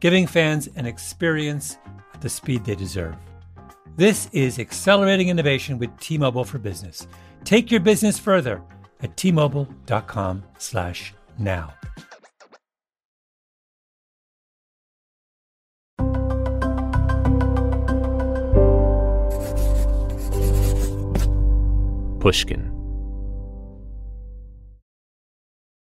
giving fans an experience at the speed they deserve. This is accelerating innovation with T-Mobile for Business. Take your business further at t-mobile.com/now. Pushkin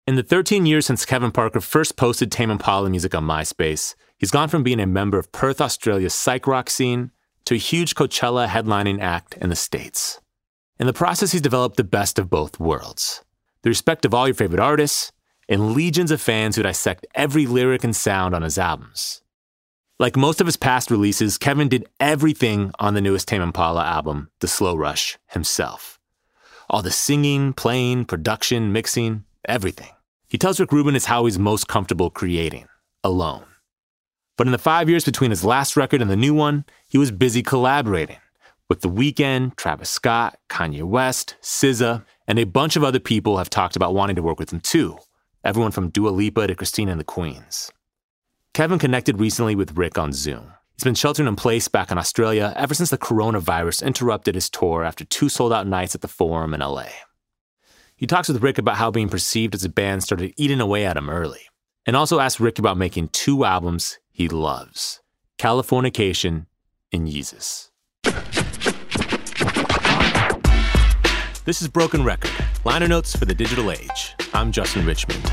In the 13 years since Kevin Parker first posted Tame Impala music on MySpace, he's gone from being a member of Perth, Australia's psych rock scene to a huge Coachella headlining act in the States. In the process, he's developed the best of both worlds the respect of all your favorite artists, and legions of fans who dissect every lyric and sound on his albums. Like most of his past releases, Kevin did everything on the newest Tame Impala album, The Slow Rush, himself. All the singing, playing, production, mixing, everything. He tells Rick Rubin it's how he's most comfortable creating, alone. But in the five years between his last record and the new one, he was busy collaborating with The Weeknd, Travis Scott, Kanye West, SZA, and a bunch of other people have talked about wanting to work with him too. Everyone from Dua Lipa to Christine and the Queens. Kevin connected recently with Rick on Zoom. He's been sheltering in place back in Australia ever since the coronavirus interrupted his tour after two sold out nights at the Forum in LA. He talks with Rick about how being perceived as a band started eating away at him early, and also asks Rick about making two albums he loves Californication and Yeezus. This is Broken Record, liner notes for the digital age. I'm Justin Richmond.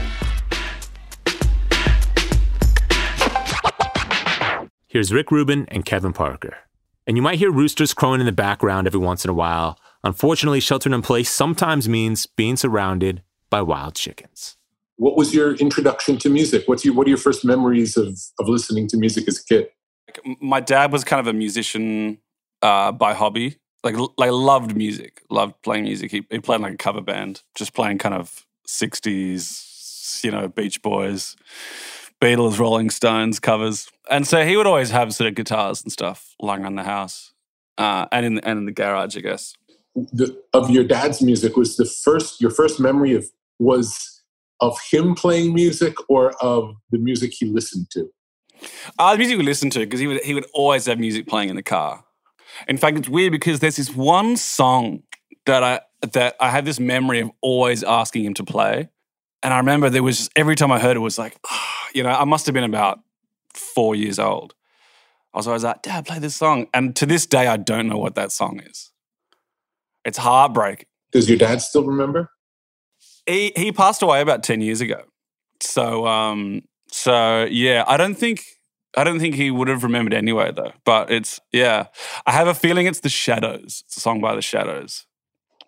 Here's Rick Rubin and Kevin Parker. And you might hear roosters crowing in the background every once in a while Unfortunately, sheltering in place sometimes means being surrounded by wild chickens. What was your introduction to music? What's your, what are your first memories of, of listening to music as a kid? My dad was kind of a musician uh, by hobby. Like, like loved music, loved playing music. He, he played like a cover band, just playing kind of 60s, you know, Beach Boys, Beatles, Rolling Stones covers. And so he would always have sort of guitars and stuff lying around the house uh, and, in, and in the garage, I guess the, of your dad's music was the first your first memory of was of him playing music or of the music he listened to? Uh, the music we listened to because he would he would always have music playing in the car. In fact, it's weird because there's this one song that I that I have this memory of always asking him to play, and I remember there was every time I heard it was like, you know, I must have been about four years old. I was always like, Dad, play this song, and to this day, I don't know what that song is. It's heartbreaking. Does your dad still remember? He he passed away about ten years ago. So um so yeah, I don't think I don't think he would have remembered anyway though. But it's yeah. I have a feeling it's the Shadows. It's a song by the Shadows.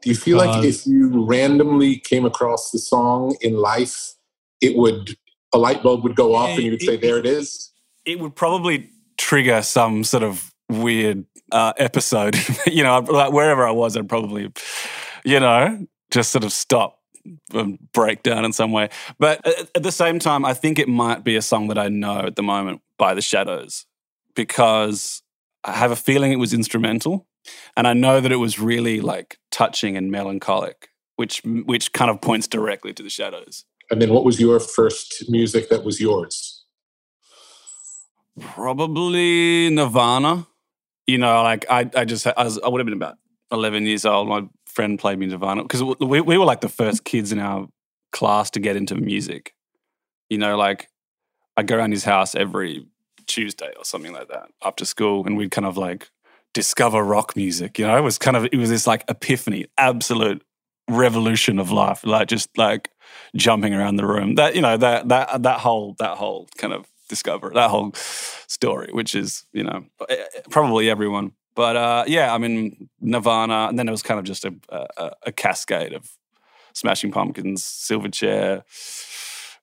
Do you feel like if you randomly came across the song in life, it would a light bulb would go off and you would say, "There it is." it would probably trigger some sort of weird uh, episode. you know, like wherever I was, I'd probably, you know, just sort of stop and break down in some way. But at, at the same time, I think it might be a song that I know at the moment by The Shadows because I have a feeling it was instrumental, and I know that it was really like touching and melancholic, which which kind of points directly to The Shadows. And then, what was your first music that was yours? Probably Nirvana. You know, like I, I just, I, was, I would have been about 11 years old. My friend played me Nirvana because we, we were like the first kids in our class to get into music. You know, like I'd go around his house every Tuesday or something like that after school and we'd kind of like discover rock music. You know, it was kind of, it was this like epiphany, absolute revolution of life, like just like jumping around the room. That, you know, that, that, that whole, that whole kind of discover that whole story, which is you know eh, probably everyone. But uh, yeah, I mean Nirvana, and then it was kind of just a, a, a cascade of Smashing Pumpkins, Silverchair,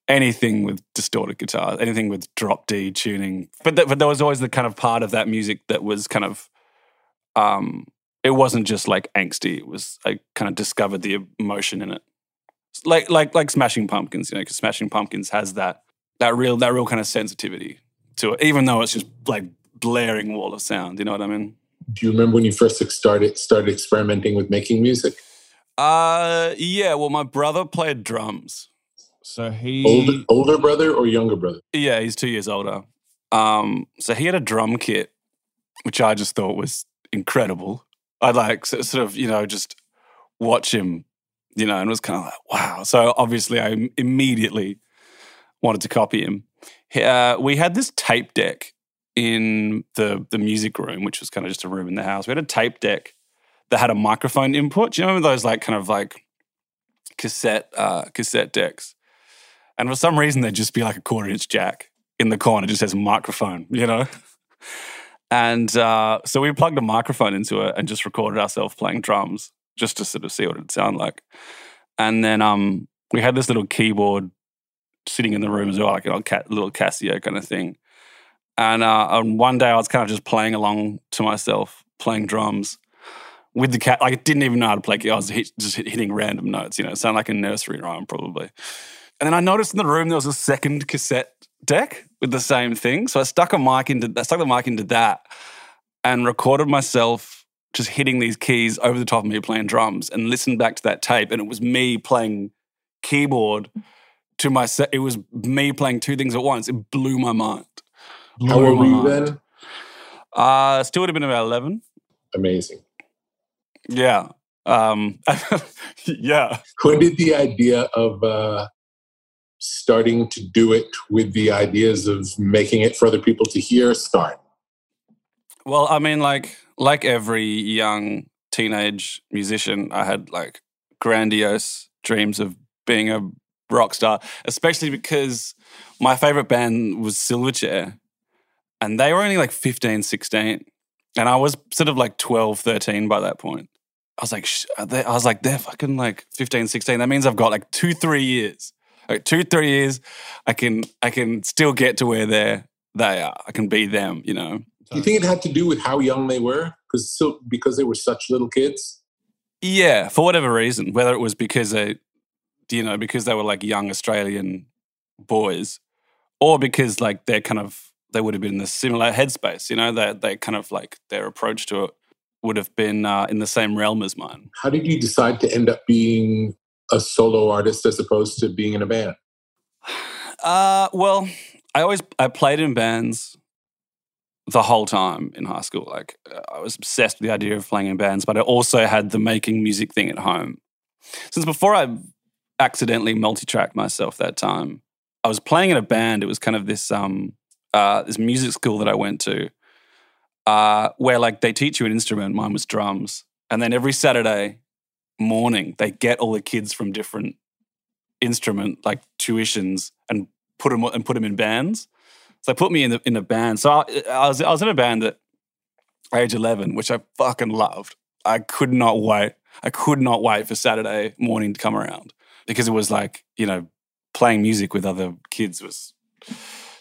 anything with distorted guitar, anything with drop D tuning. But th- but there was always the kind of part of that music that was kind of um, it wasn't just like angsty. It was I kind of discovered the emotion in it, like like like Smashing Pumpkins, you know, because Smashing Pumpkins has that that real that real kind of sensitivity to it, even though it's just like blaring wall of sound. You know what I mean? Do you remember when you first started started experimenting with making music? Uh, yeah. Well, my brother played drums. So he Older, older brother or younger brother? Yeah, he's two years older. Um, so he had a drum kit, which I just thought was incredible. I'd like sort of you know just watch him, you know, and was kind of like wow. So obviously, I immediately wanted to copy him. Uh, we had this tape deck in the the music room, which was kind of just a room in the house. We had a tape deck that had a microphone input. Do you remember those like kind of like cassette uh, cassette decks? And for some reason, there'd just be like a quarter inch jack in the corner, just says microphone, you know? And uh, so we plugged a microphone into it and just recorded ourselves playing drums just to sort of see what it'd sound like. And then um, we had this little keyboard sitting in the room as well, like a little ca- little Casio kind of thing. And, uh, and one day I was kind of just playing along to myself, playing drums with the cat. Like I didn't even know how to play. I was hit, just hitting random notes. You know, it sounded like a nursery rhyme probably. And then I noticed in the room there was a second cassette deck with the same thing. So I stuck a mic into I stuck the mic into that and recorded myself just hitting these keys over the top of me playing drums and listened back to that tape. And it was me playing keyboard to my set. It was me playing two things at once. It blew my mind. How old were you then? Uh, still would have been about 11. Amazing. Yeah. Um, yeah. When did the idea of uh, starting to do it with the ideas of making it for other people to hear start? Well, I mean, like like every young teenage musician, I had like grandiose dreams of being a rock star, especially because my favorite band was Silverchair, and they were only like 15, 16. And I was sort of like 12, 13 by that point. I was like, sh- I was like, they're fucking like 15, 16. That means I've got like two, three years. Like two, three years, I can I can still get to where they're they are. I can be them, you know. Do you think it had to do with how young they were? Because so because they were such little kids. Yeah, for whatever reason, whether it was because they, you know, because they were like young Australian boys, or because like they're kind of they would have been in a similar headspace, you know, they they kind of like their approach to it would have been uh, in the same realm as mine. How did you decide to end up being a solo artist as opposed to being in a band? Uh, well, I always I played in bands the whole time in high school. Like uh, I was obsessed with the idea of playing in bands, but I also had the making music thing at home. Since before I accidentally multi-tracked myself that time, I was playing in a band. It was kind of this um uh, this music school that I went to, uh, where like they teach you an instrument. Mine was drums, and then every Saturday morning they get all the kids from different instrument like tuitions and put them and put them in bands. So they put me in the, in a band. So I, I was I was in a band at age eleven, which I fucking loved. I could not wait. I could not wait for Saturday morning to come around because it was like you know playing music with other kids was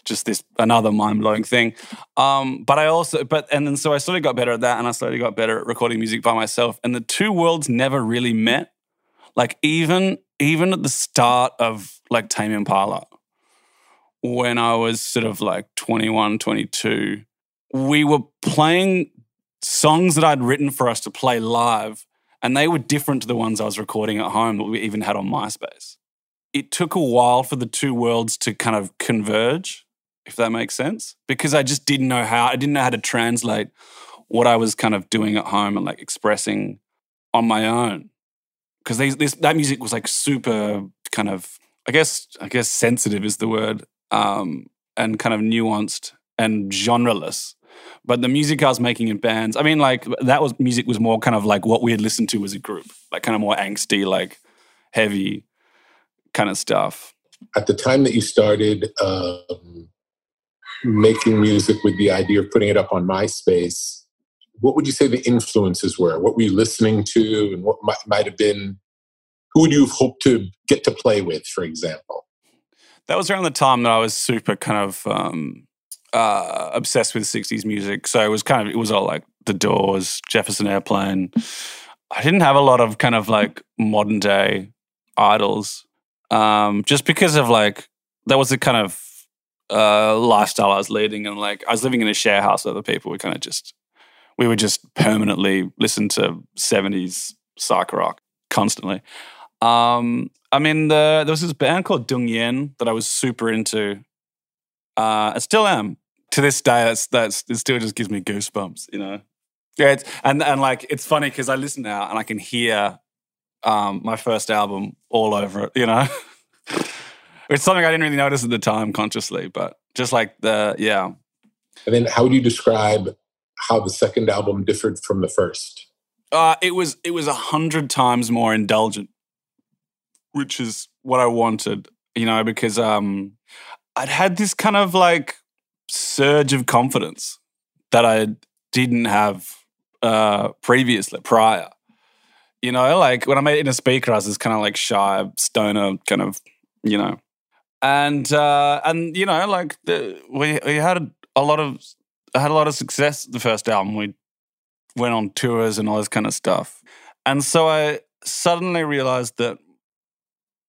just this another mind blowing thing. Um, but I also, but and then so I slowly got better at that, and I slowly got better at recording music by myself. And the two worlds never really met. Like even even at the start of like Tame Impala, when I was sort of like 21, 22, we were playing songs that I'd written for us to play live, and they were different to the ones I was recording at home that we even had on MySpace. It took a while for the two worlds to kind of converge, if that makes sense, because I just didn't know how. I didn't know how to translate what I was kind of doing at home and like expressing on my own. Because that music was like super kind of, I guess, I guess sensitive is the word um, and kind of nuanced and genreless. But the music I was making in bands, I mean, like that was music was more kind of like what we had listened to as a group, like kind of more angsty, like heavy kind of stuff. At the time that you started um, making music with the idea of putting it up on MySpace, what would you say the influences were? What were you listening to, and what might, might have been? Who would you have hoped to get to play with, for example? that was around the time that I was super kind of um, uh, obsessed with 60s music. So it was kind of, it was all like The Doors, Jefferson Airplane. I didn't have a lot of kind of like modern day idols um, just because of like, that was the kind of uh, lifestyle I was leading. And like, I was living in a share house with other people. We kind of just, we would just permanently listen to 70s psych rock constantly. Um, I mean, the, there was this band called Dungen that I was super into. Uh, I still am to this day. That's that's it still just gives me goosebumps, you know. Yeah, it's, and and like it's funny because I listen now and I can hear um, my first album all over it, you know. it's something I didn't really notice at the time consciously, but just like the yeah. And then, how would you describe how the second album differed from the first? Uh, it was it was a hundred times more indulgent which is what I wanted, you know, because um, I'd had this kind of like surge of confidence that I didn't have uh, previously, prior. You know, like when I made it InnerSpeaker, I was this kind of like shy stoner kind of, you know, and uh, and you know, like the, we we had a lot of had a lot of success the first album. We went on tours and all this kind of stuff, and so I suddenly realized that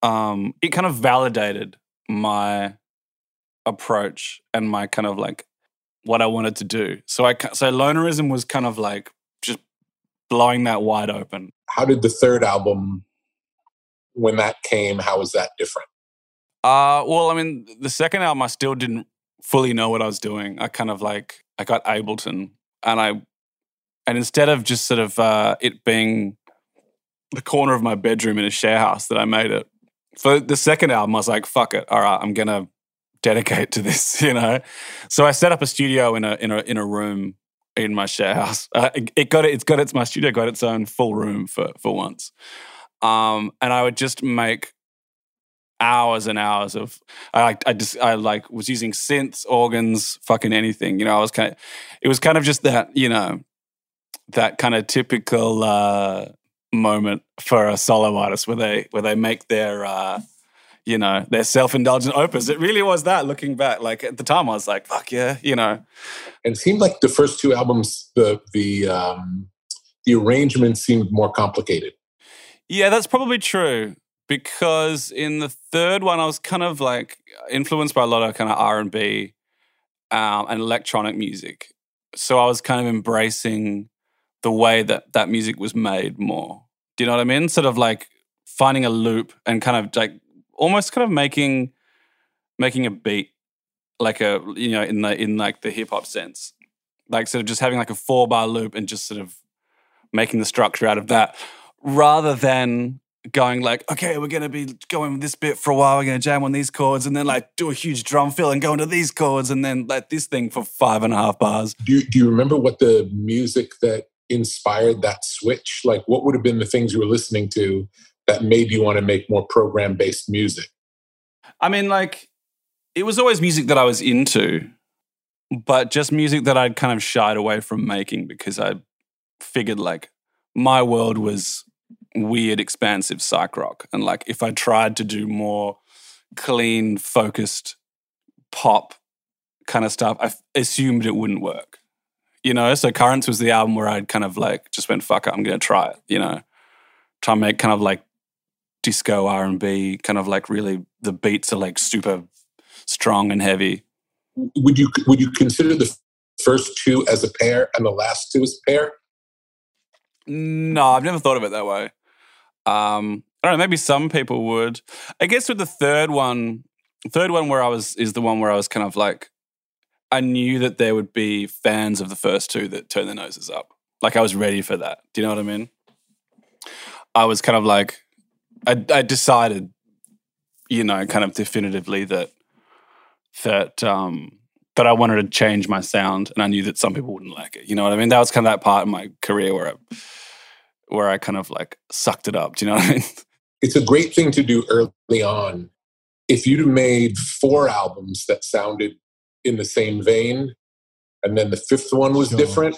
um, it kind of validated my approach and my kind of like what I wanted to do. So I so lonerism was kind of like just blowing that wide open. How did the third album when that came, how was that different? Uh well, I mean, the second album I still didn't fully know what I was doing. I kind of like I got Ableton and I and instead of just sort of uh it being the corner of my bedroom in a share house that I made it, for the second album, I was like, fuck it. All right, I'm going to dedicate to this, you know? So I set up a studio in a, in a, in a room in my share house. Uh, it, it, got it, it's got its, my studio got its own full room for, for once. Um, and I would just make hours and hours of, I, I just, I like was using synths, organs, fucking anything, you know, I was kind of, it was kind of just that, you know, that kind of typical, uh, moment for a solo artist where they where they make their uh, you know their self-indulgent opus. It really was that looking back like at the time i was like fuck yeah you know? And it seemed like the first two albums the the um the arrangement seemed more complicated. Yeah that's probably true because in the third one i was kind of like influenced by a lot of kind of r&b um, and electronic music. So i was kind of embracing the way that that music was made more. Do you know what I mean? Sort of like finding a loop and kind of like almost kind of making making a beat like a you know in the in like the hip hop sense. Like sort of just having like a four bar loop and just sort of making the structure out of that rather than going like, okay, we're gonna be going with this bit for a while, we're gonna jam on these chords and then like do a huge drum fill and go into these chords and then like this thing for five and a half bars. Do you, do you remember what the music that inspired that switch? Like, what would have been the things you were listening to that made you want to make more program based music? I mean, like, it was always music that I was into, but just music that I'd kind of shied away from making because I figured like my world was weird, expansive psych rock. And like, if I tried to do more clean, focused pop kind of stuff, I assumed it wouldn't work. You know, so Currents was the album where I'd kind of like just went, fuck it, I'm going to try it, you know, try and make kind of like disco R&B, kind of like really, the beats are like super strong and heavy. Would you would you consider the first two as a pair and the last two as a pair? No, I've never thought of it that way. Um, I don't know. Maybe some people would. I guess with the third one, third one where I was is the one where I was kind of like, I knew that there would be fans of the first two that turn their noses up. Like I was ready for that. Do you know what I mean? I was kind of like, I, I decided, you know, kind of definitively that that um that I wanted to change my sound, and I knew that some people wouldn't like it. You know what I mean? That was kind of that part of my career where I where I kind of like sucked it up. Do you know what I mean? It's a great thing to do early on. If you'd have made four albums that sounded in the same vein, and then the fifth one was Sure. different,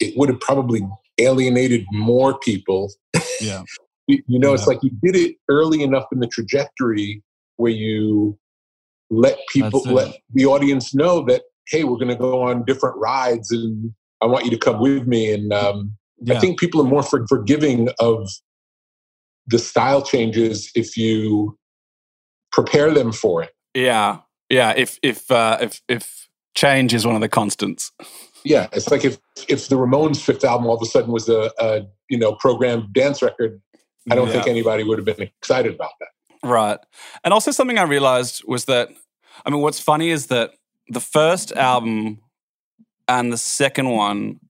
it would have probably alienated more people. Yeah. You, you know, it's like you did it early enough in the trajectory where you let people, let the audience know that, hey, we're going to go on different rides and I want you to come with me. And um, Yeah. I think people are more for, forgiving of the style changes if you prepare them for it. Yeah, yeah. If if uh, if if change is one of the constants. Yeah, it's like if if the Ramones' fifth album all of a sudden was a, a you know programmed dance record, I don't Yeah. think anybody would have been excited about that. Right. And also something I realized was that I mean what's funny is that the first album and the second one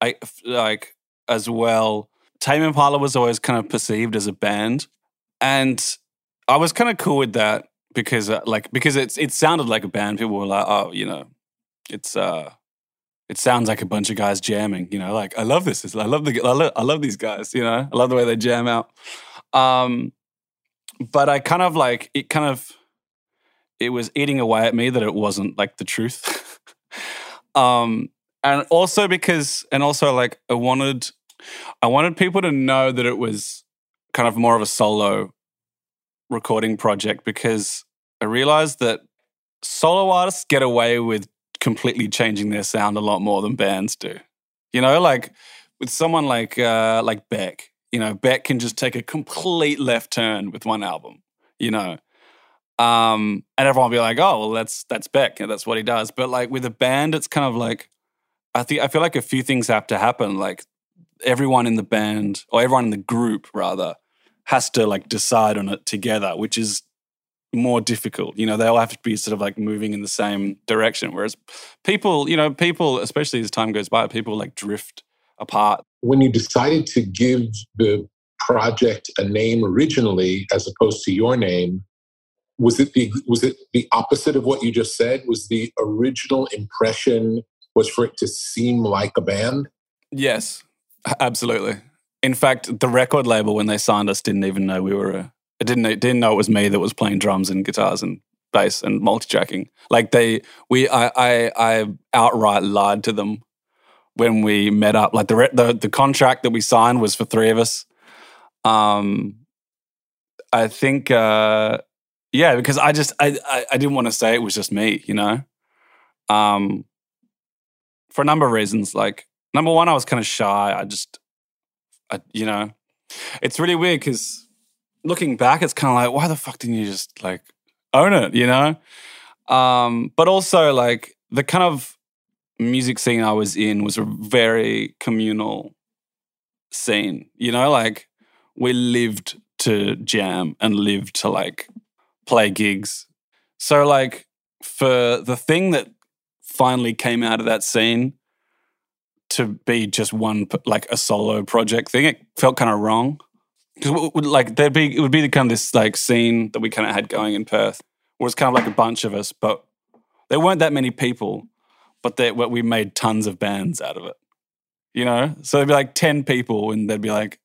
I like as well Tame Impala was always kind of perceived as a band and I was kind of cool with that because uh, like because it's it sounded like a band people were like oh you know it's uh it sounds like a bunch of guys jamming you know like I love this I love the I love, I love these guys you know I love the way they jam out um but I kind of like it kind of it was eating away at me that it wasn't like the truth. um and also because and also like I wanted I wanted people to know that it was kind of more of a solo recording project because I realized that solo artists get away with completely changing their sound a lot more than bands do. You know, like with someone like uh like Beck, you know, Beck can just take a complete left turn with one album, you know. Um, and everyone will be like, oh, well, that's that's Beck, and that's what he does. But like with a band, it's kind of like I think I feel like a few things have to happen. Like everyone in the band or everyone in the group rather has to like decide on it together, which is more difficult. You know, they all have to be sort of like moving in the same direction. Whereas people, you know, people, especially as time goes by, people like drift apart. When you decided to give the project a name originally as opposed to your name, was it the was it the opposite of what you just said? Was the original impression was for it to seem like a band? Yes, absolutely. In fact, the record label when they signed us didn't even know we were a. It didn't didn't know it was me that was playing drums and guitars and bass and multi-tracking. Like they, we, I, I, I outright lied to them when we met up. Like the the the contract that we signed was for three of us. Um, I think, uh, yeah, because I just I, I I didn't want to say it was just me, you know. Um, for a number of reasons, like number one, I was kind of shy. I just, I, you know, it's really weird because looking back, it's kind of like, why the fuck didn't you just like own it, you know? Um, but also like the kind of music scene I was in was a very communal scene, you know, like we lived to jam and lived to like play gigs. So like for the thing that finally came out of that scene to be just one like a solo project thing, it felt kind of wrong because like there'd be it would be the kind of this like scene that we kind of had going in Perth, where it's kind of like a bunch of us, but there weren't that many people, but they, we made tons of bands out of it. You know, so there'd be like ten people, and there'd be like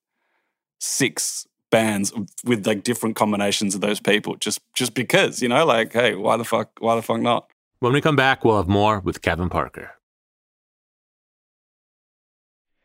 six bands with like different combinations of those people, just just because you know, like, hey, why the fuck, why the fuck not? When we come back, we'll have more with Kevin Parker.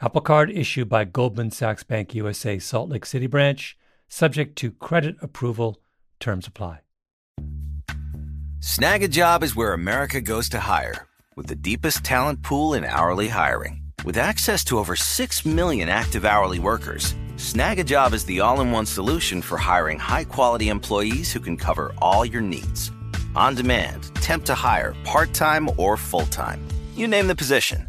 Apple Card issued by Goldman Sachs Bank USA Salt Lake City branch, subject to credit approval. Terms apply. Snagajob is where America goes to hire, with the deepest talent pool in hourly hiring. With access to over 6 million active hourly workers, Snagajob is the all in one solution for hiring high quality employees who can cover all your needs. On demand, temp to hire, part time or full time. You name the position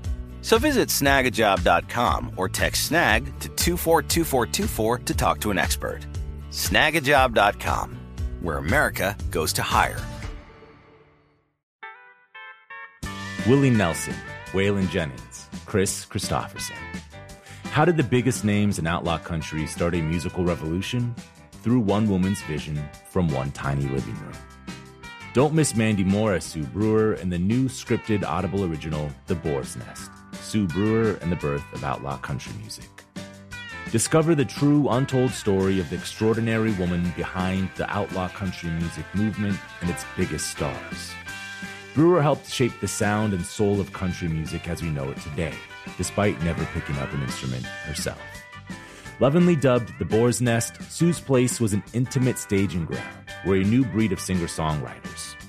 So visit snagajob.com or text snag to 242424 to talk to an expert. Snagajob.com, where America goes to hire. Willie Nelson, Waylon Jennings, Kris Kristofferson. How did the biggest names in outlaw country start a musical revolution? Through one woman's vision from one tiny living room. Don't miss Mandy Moore as Sue Brewer in the new scripted Audible original, The Boar's Nest Sue Brewer and the birth of outlaw country music. Discover the true, untold story of the extraordinary woman behind the outlaw country music movement and its biggest stars. Brewer helped shape the sound and soul of country music as we know it today, despite never picking up an instrument herself. Lovingly dubbed the Boar's Nest, Sue's Place was an intimate staging ground where a new breed of singer songwriters,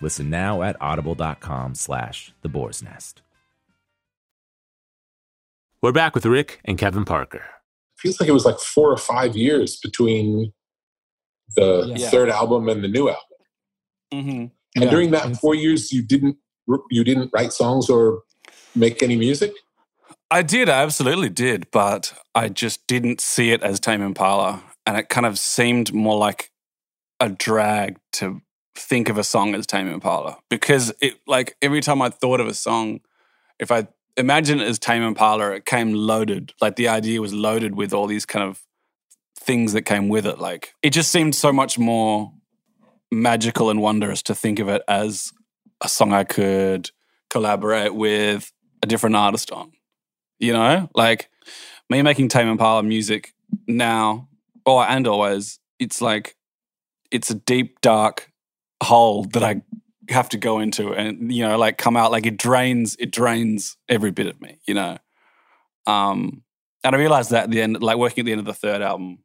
Listen now at audible.com slash the boar's nest. We're back with Rick and Kevin Parker. Feels like it was like four or five years between the Yeah. third album and the new album. Mm-hmm. And Yeah. during that four years, you didn't you didn't write songs or make any music. I did, I absolutely did, but I just didn't see it as Tame Impala, and it kind of seemed more like a drag to think of a song as Tame Impala because it like every time I thought of a song, if I imagine it as Tame Impala, it came loaded. Like the idea was loaded with all these kind of things that came with it. Like it just seemed so much more magical and wondrous to think of it as a song I could collaborate with a different artist on. You know, like me making Tame Impala music now, or and always, it's like it's a deep, dark hole that I have to go into, and you know, like come out like it drains, it drains every bit of me. You know, um, and I realized that at the end, like working at the end of the third album,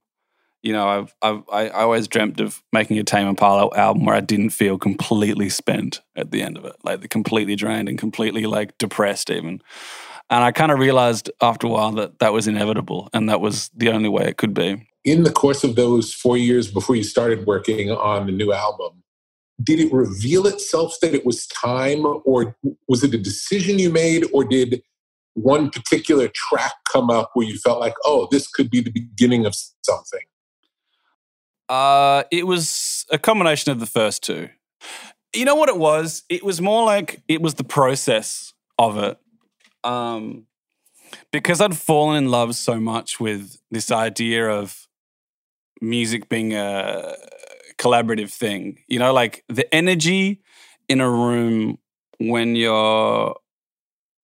you know, I've, I've I, always dreamt of making a Tame Impala album where I didn't feel completely spent at the end of it, like completely drained and completely like depressed even. And I kind of realized after a while that that was inevitable and that was the only way it could be. In the course of those four years before you started working on the new album, did it reveal itself that it was time, or was it a decision you made, or did one particular track come up where you felt like, oh, this could be the beginning of something? Uh, it was a combination of the first two. You know what it was? It was more like it was the process of it. Um, because I'd fallen in love so much with this idea of music being a collaborative thing. You know, like the energy in a room when you're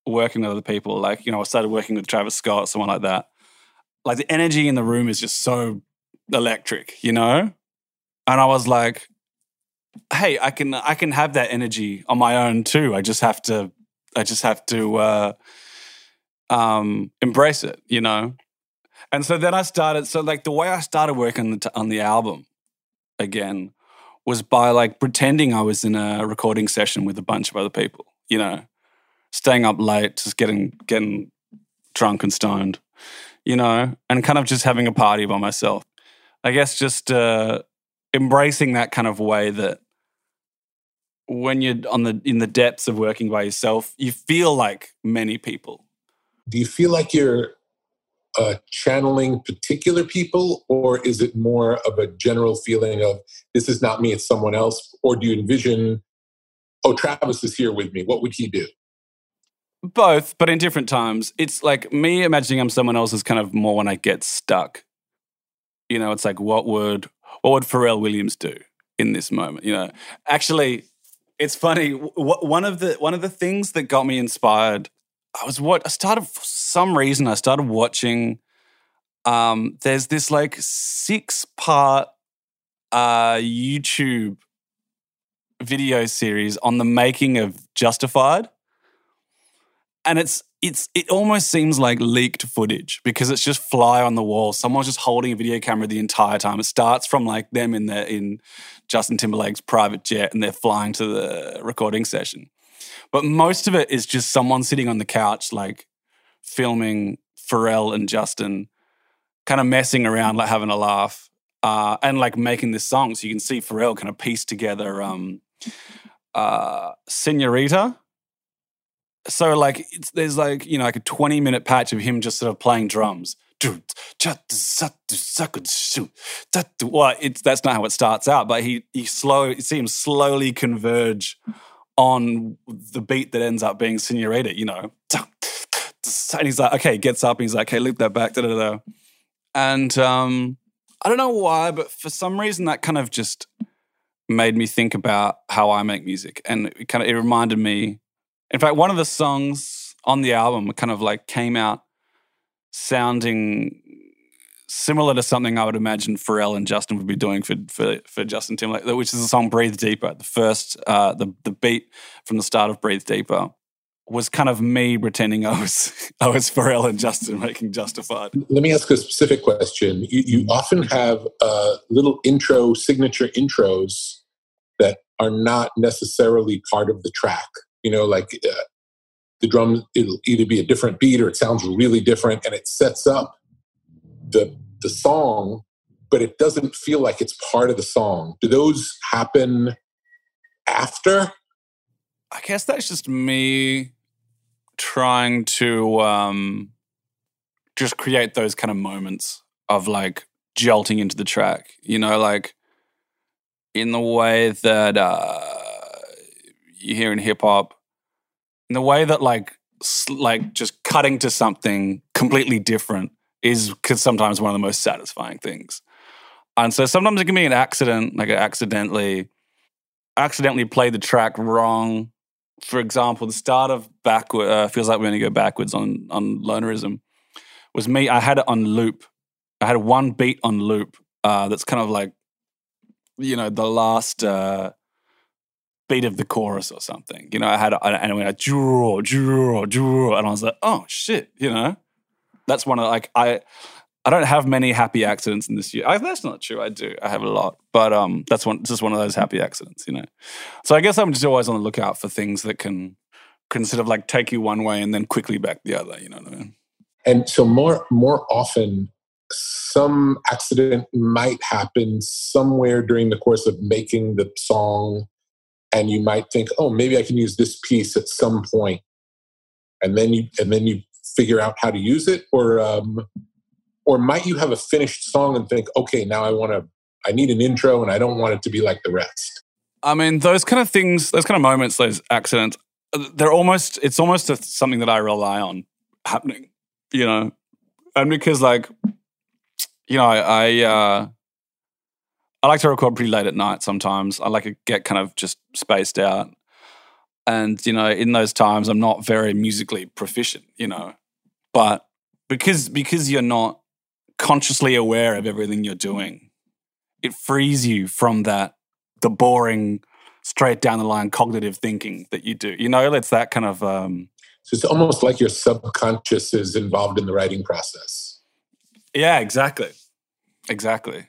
working with other people. Like, you know, I started working with Travis Scott, someone like that. Like the energy in the room is just so electric, you know? And I was like, hey, I can I can have that energy on my own too. I just have to I just have to uh, um, embrace it, you know. And so then I started. So like the way I started working on the, on the album again was by like pretending I was in a recording session with a bunch of other people, you know, staying up late, just getting getting drunk and stoned, you know, and kind of just having a party by myself. I guess just uh, embracing that kind of way that when you're on the in the depths of working by yourself, you feel like many people. Do you feel like you're uh, channeling particular people, or is it more of a general feeling of this is not me, it's someone else? Or do you envision, oh, Travis is here with me, what would he do? Both, but in different times. It's like me imagining I'm someone else is kind of more when I get stuck. You know, it's like what would what would Pharrell Williams do in this moment? You know, actually, it's funny. One of the one of the things that got me inspired I was what I started some reason I started watching um there's this like six part uh YouTube video series on the making of Justified. And it's it's it almost seems like leaked footage because it's just fly on the wall. Someone's just holding a video camera the entire time. It starts from like them in the in Justin Timberlake's private jet and they're flying to the recording session. But most of it is just someone sitting on the couch, like filming Pharrell and Justin, kind of messing around, like having a laugh, uh, and like making this song. So you can see Pharrell kind of piece together um, uh, Senorita. So like there's like you know like a 20 minute patch of him just sort of playing drums. Well, it's that's not how it starts out, but he he slow see him slowly converge on the beat that ends up being Senorita, you know. And he's like, okay, gets up and he's like, okay, loop that back, da da da. And um, I don't know why, but for some reason that kind of just made me think about how I make music. And it kind of it reminded me. In fact, one of the songs on the album kind of like came out sounding similar to something I would imagine Pharrell and Justin would be doing for for, for Justin Timberlake, which is the song "Breathe Deeper." The first, uh, the the beat from the start of "Breathe Deeper" was kind of me pretending I was I was Pharrell and Justin making Justified. Let me ask a specific question. You, you often have uh, little intro signature intros that are not necessarily part of the track. You know, like. Uh, the drum it'll either be a different beat or it sounds really different and it sets up the the song, but it doesn't feel like it's part of the song. Do those happen after? I guess that's just me trying to um, just create those kind of moments of like jolting into the track. You know, like in the way that uh, you hear in hip hop, in the way that like like just cutting to something completely different is sometimes one of the most satisfying things. And so sometimes it can be an accident, like I accidentally accidentally play the track wrong. For example, the start of backward uh, feels like we're going to go backwards on on lonerism was me. I had it on loop. I had one beat on loop. Uh, that's kind of like you know the last uh, beat of the chorus or something. You know, I had and I went draw, draw, draw, and I was like, oh shit, you know that's one of like I I don't have many happy accidents in this year. I, that's not true. I do. I have a lot, but um, that's one just one of those happy accidents, you know. So I guess I'm just always on the lookout for things that can can sort of like take you one way and then quickly back the other. You know what I mean? And so more more often, some accident might happen somewhere during the course of making the song, and you might think, oh, maybe I can use this piece at some point, and then you and then you figure out how to use it or um, or might you have a finished song and think okay now i want to i need an intro and i don't want it to be like the rest i mean those kind of things those kind of moments those accidents they're almost it's almost a, something that i rely on happening you know and because like you know i, I uh I like to record pretty late at night sometimes. I like to get kind of just spaced out. And, you know, in those times, I'm not very musically proficient, you know. But because because you're not consciously aware of everything you're doing, it frees you from that the boring straight down the line cognitive thinking that you do. You know, it's that kind of. Um, so it's almost like your subconscious is involved in the writing process. Yeah, exactly, exactly.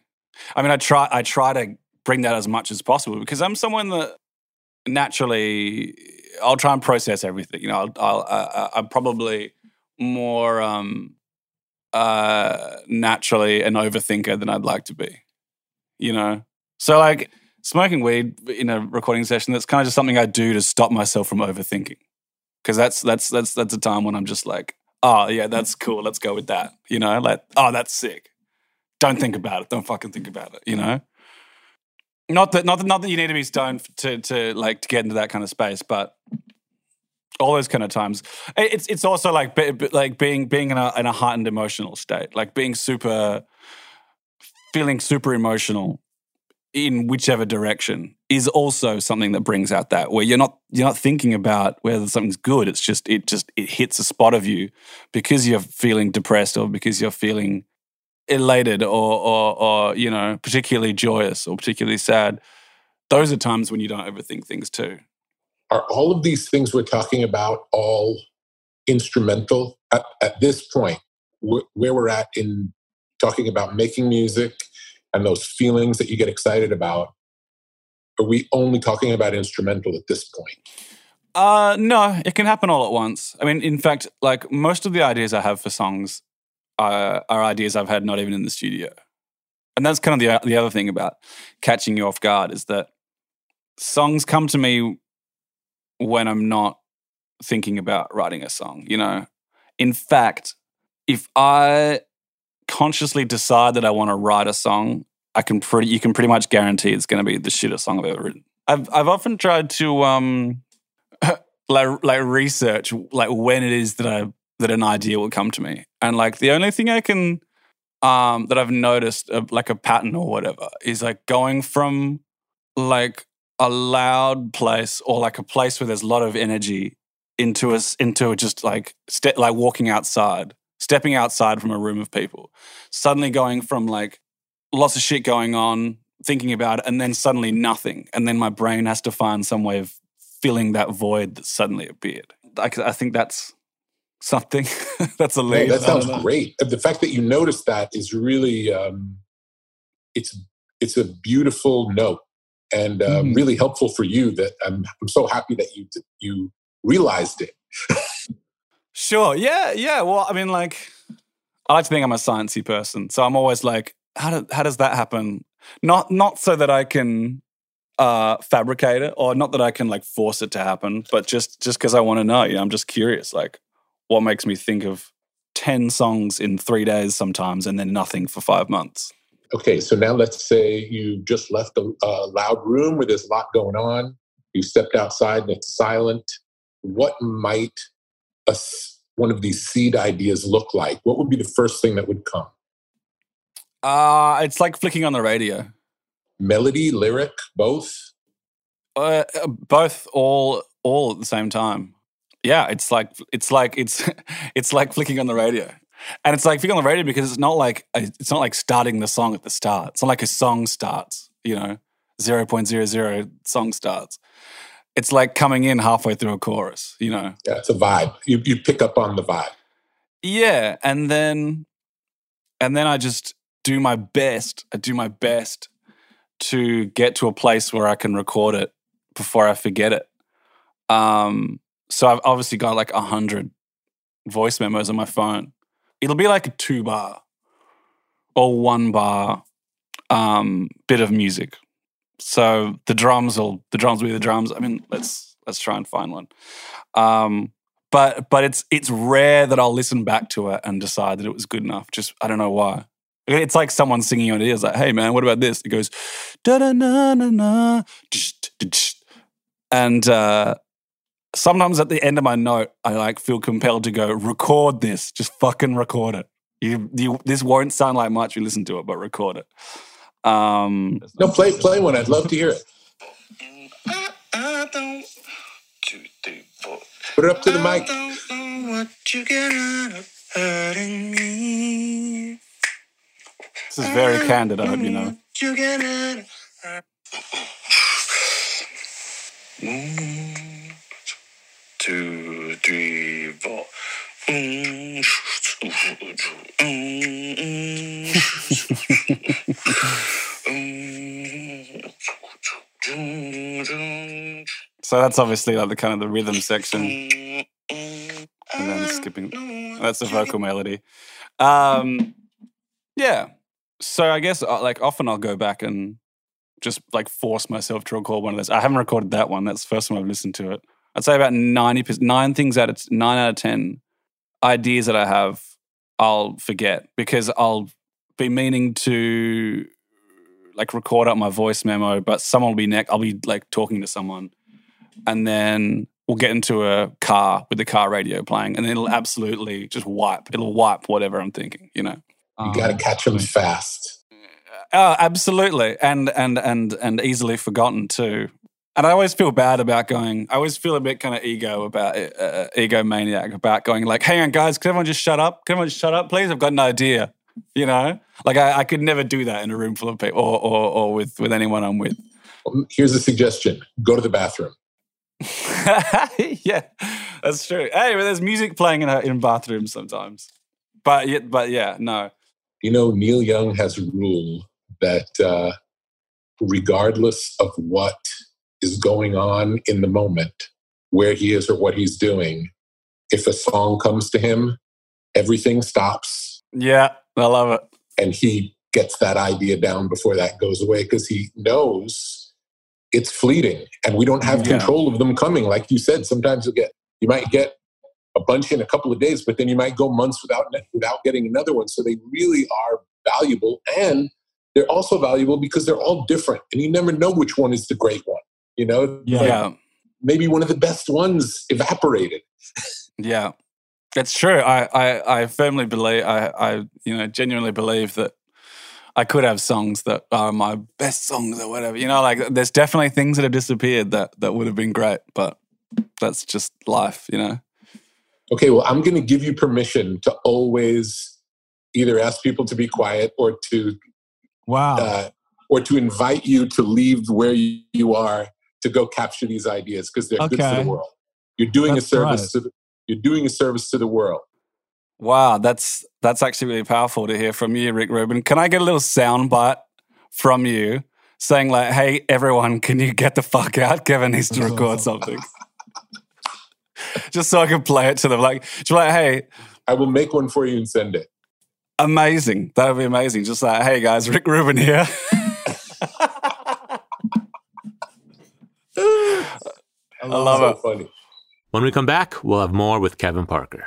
I mean, I try I try to bring that as much as possible because I'm someone that naturally I'll try and process everything. You know, I'll, I'll uh, I'm probably more um, uh, naturally an overthinker than I'd like to be. You know, so like smoking weed in a recording session that's kind of just something I do to stop myself from overthinking because that's that's that's that's a time when I'm just like, oh yeah, that's cool. Let's go with that. You know, like oh that's sick. Don't think about it. Don't fucking think about it. You know. Not that, not that, not that you need to be stoned to to like to get into that kind of space, but all those kind of times. It's it's also like like being being in a in a heightened emotional state, like being super, feeling super emotional in whichever direction is also something that brings out that where you're not you're not thinking about whether something's good. It's just it just it hits a spot of you because you're feeling depressed or because you're feeling elated or or or you know particularly joyous or particularly sad. Those are times when you don't overthink things too are all of these things we're talking about all instrumental? At, at this point wh- where we're at in talking about making music and those feelings that you get excited about are we only talking about instrumental at this point? Uh no it can happen all at once. I mean in fact like most of the ideas i have for songs are, are ideas i've had not even in the studio. And that's kind of the, the other thing about catching you off guard is that songs come to me when i'm not thinking about writing a song you know in fact if i consciously decide that I want to write a song, I can pretty you can pretty much guarantee it's going to be the shittest song I've ever written. I've I've often tried to um like like research like when it is that I that an idea will come to me, and like the only thing I can um that I've noticed uh, like a pattern or whatever is like going from like a loud place or like a place where there's a lot of energy into us into just like ste- like walking outside stepping outside from a room of people, suddenly going from like lots of shit going on, thinking about it, and then suddenly nothing. And then my brain has to find some way of filling that void that suddenly appeared. I, I think that's something. that's a lead. that sounds great. The fact that you noticed that is really, um, it's it's a beautiful note and uh, mm. really helpful for you. That I'm I'm so happy that you you realized it. Sure. Yeah. Yeah. Well, I mean, like, I like to think I'm a sciencey person, so I'm always like, how do, how does that happen? Not not so that I can uh, fabricate it, or not that I can like force it to happen, but just just because I want to know. You know, I'm just curious, like, what makes me think of ten songs in three days sometimes, and then nothing for five months. Okay, so now let's say you just left a, a loud room where there's a lot going on. You stepped outside and it's silent. What might a, one of these seed ideas look like? What would be the first thing that would come? Uh, it's like flicking on the radio. Melody, lyric, both? Uh, uh, both, all, all at the same time. Yeah, it's like it's like it's it's like flicking on the radio, and it's like flicking on the radio because it's not like it's not like starting the song at the start. It's not like a song starts. You know, zero point zero zero song starts it's like coming in halfway through a chorus, you know. Yeah, it's a vibe. You you pick up on the vibe. Yeah, and then and then I just do my best. I do my best to get to a place where I can record it before I forget it. Um, so I've obviously got like a hundred voice memos on my phone. It'll be like a two bar or one bar um, bit of music so the drums will the drums will be the drums. I mean, let's let's try and find one. Um, but but it's it's rare that I'll listen back to it and decide that it was good enough. Just I don't know why. It's like someone singing your ears, like, "Hey man, what about this?" It goes da da na na na, and uh, sometimes at the end of my note, I like feel compelled to go record this. Just fucking record it. You, you, this won't sound like much. If you listen to it, but record it. Um, no, play play one. I'd love to hear it. Put it up to the mic. This is very candid. I hope you know. One, two, three, four. So that's obviously like the kind of the rhythm section, and then skipping. That's the vocal melody. Um, yeah. So I guess uh, like often I'll go back and just like force myself to record one of those. I haven't recorded that one. That's the first time I've listened to it. I'd say about ninety percent, nine things out of nine out of ten ideas that I have, I'll forget because I'll be meaning to like record up my voice memo, but someone will be next. I'll be like talking to someone, and then we'll get into a car with the car radio playing, and then it'll absolutely just wipe. It'll wipe whatever I'm thinking. You know. You ah, got to catch them fast. Oh, absolutely, and and and and easily forgotten too. And I always feel bad about going. I always feel a bit kind of ego about it, uh, egomaniac about going like, "Hang on, guys, can everyone just shut up? Can everyone just shut up, please? I've got an idea." You know, like I, I could never do that in a room full of people or or, or with with anyone I'm with. Here's a suggestion: go to the bathroom. yeah, that's true. Hey, but there's music playing in a, in bathrooms sometimes. But yeah, but yeah, no. You know, Neil Young has a rule that uh, regardless of what is going on in the moment, where he is or what he's doing, if a song comes to him, everything stops. Yeah, I love it. And he gets that idea down before that goes away because he knows it's fleeting and we don't have Yeah. control of them coming. Like you said, sometimes you get you might get a bunch in a couple of days, but then you might go months without without getting another one. So they really are valuable, and they're also valuable because they're all different, and you never know which one is the great one. You know, Yeah. Like, maybe one of the best ones evaporated. yeah, it's true. I I, I firmly believe. I I you know genuinely believe that. I could have songs that are my best songs or whatever. You know, like there's definitely things that have disappeared that that would have been great, but that's just life, you know. Okay, well, I'm going to give you permission to always either ask people to be quiet or to Wow. uh, or to invite you to leave where you are to go capture these ideas because they're good for the world. You're doing That's a service right. to the, you're doing a service to the world. Wow, that's that's actually really powerful to hear from you, Rick Rubin. Can I get a little sound bite from you saying like, "Hey, everyone, can you get the fuck out? Kevin needs to record something." Just so I can play it to them, like, just like, "Hey, I will make one for you and send it. amazing! That would be amazing." Just like, "Hey guys, Rick Rubin here." I love so it. funny. When we come back, we'll have more with Kevin Parker.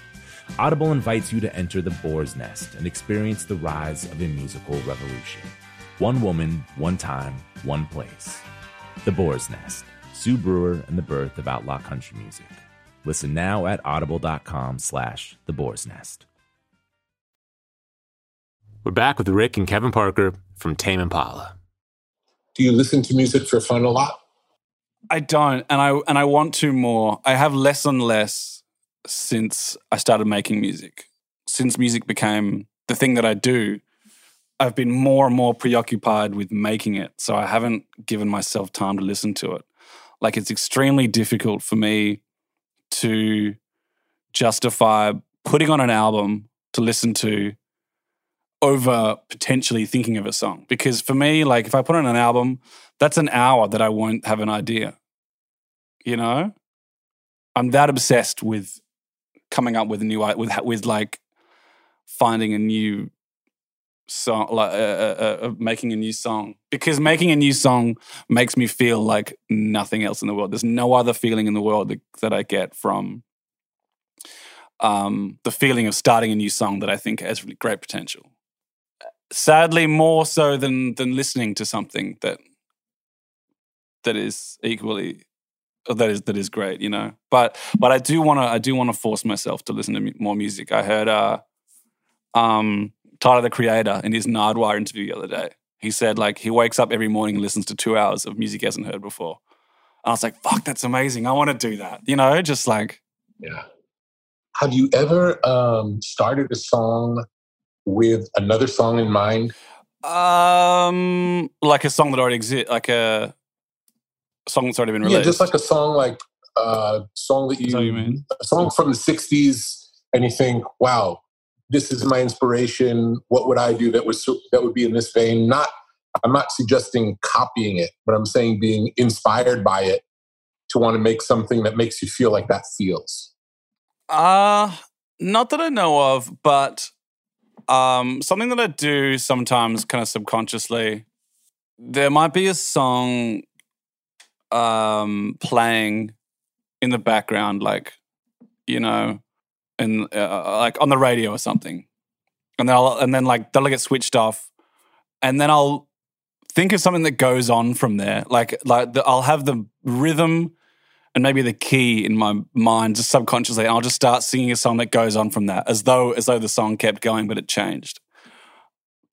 Audible invites you to enter the boar's nest and experience the rise of a musical revolution. One woman, one time, one place. The Boar's Nest, Sue Brewer and the birth of outlaw country music. Listen now at audible.com slash the boar's nest. We're back with Rick and Kevin Parker from Tame Impala. Do you listen to music for fun a lot? I don't, and I and I want to more. I have less and less since I started making music. Since music became the thing that I do, I've been more and more preoccupied with making it. So I haven't given myself time to listen to it. Like it's extremely difficult for me to justify putting on an album to listen to over potentially thinking of a song. Because for me, like if I put on an album, that's an hour that I won't have an idea. You know? I'm that obsessed with coming up with a new with with like finding a new song like uh, uh, uh, making a new song. Because making a new song makes me feel like nothing else in the world. There's no other feeling in the world that, that i get from um, the feeling of starting a new song that i think has really great potential. Sadly more so than than listening to something that that is equally that is that is great you know? But but i do want to i do want to force myself to listen to more music. I heard uh um tyler the creator in his nardwuar interview the other day. He said like he wakes up every morning and listens to two hours of music he hasn't heard before. And i was like fuck that's amazing. I want to do that you know? Just like yeah. Have you ever um started a song with another song in mind? Um, like a song that already exists, like a song that's already been released. Yeah, just like a song, like a uh, song that you, you mean? a song from the '60s, and you think, "Wow, this is my inspiration. What would I do that was that would be in this vein?" Not, I'm not suggesting copying it, but I'm saying being inspired by it to want to make something that makes you feel like that feels. Uh not that I know of, but um, something that I do sometimes, kind of subconsciously, there might be a song um, playing in the background, like you know, in uh, like on the radio or something, and then I'll, and then like that'll get switched off, and then I'll think of something that goes on from there. Like like the, I'll have the rhythm and maybe the key in my mind just subconsciously i'll just start singing a song that goes on from that as though as though the song kept going but it changed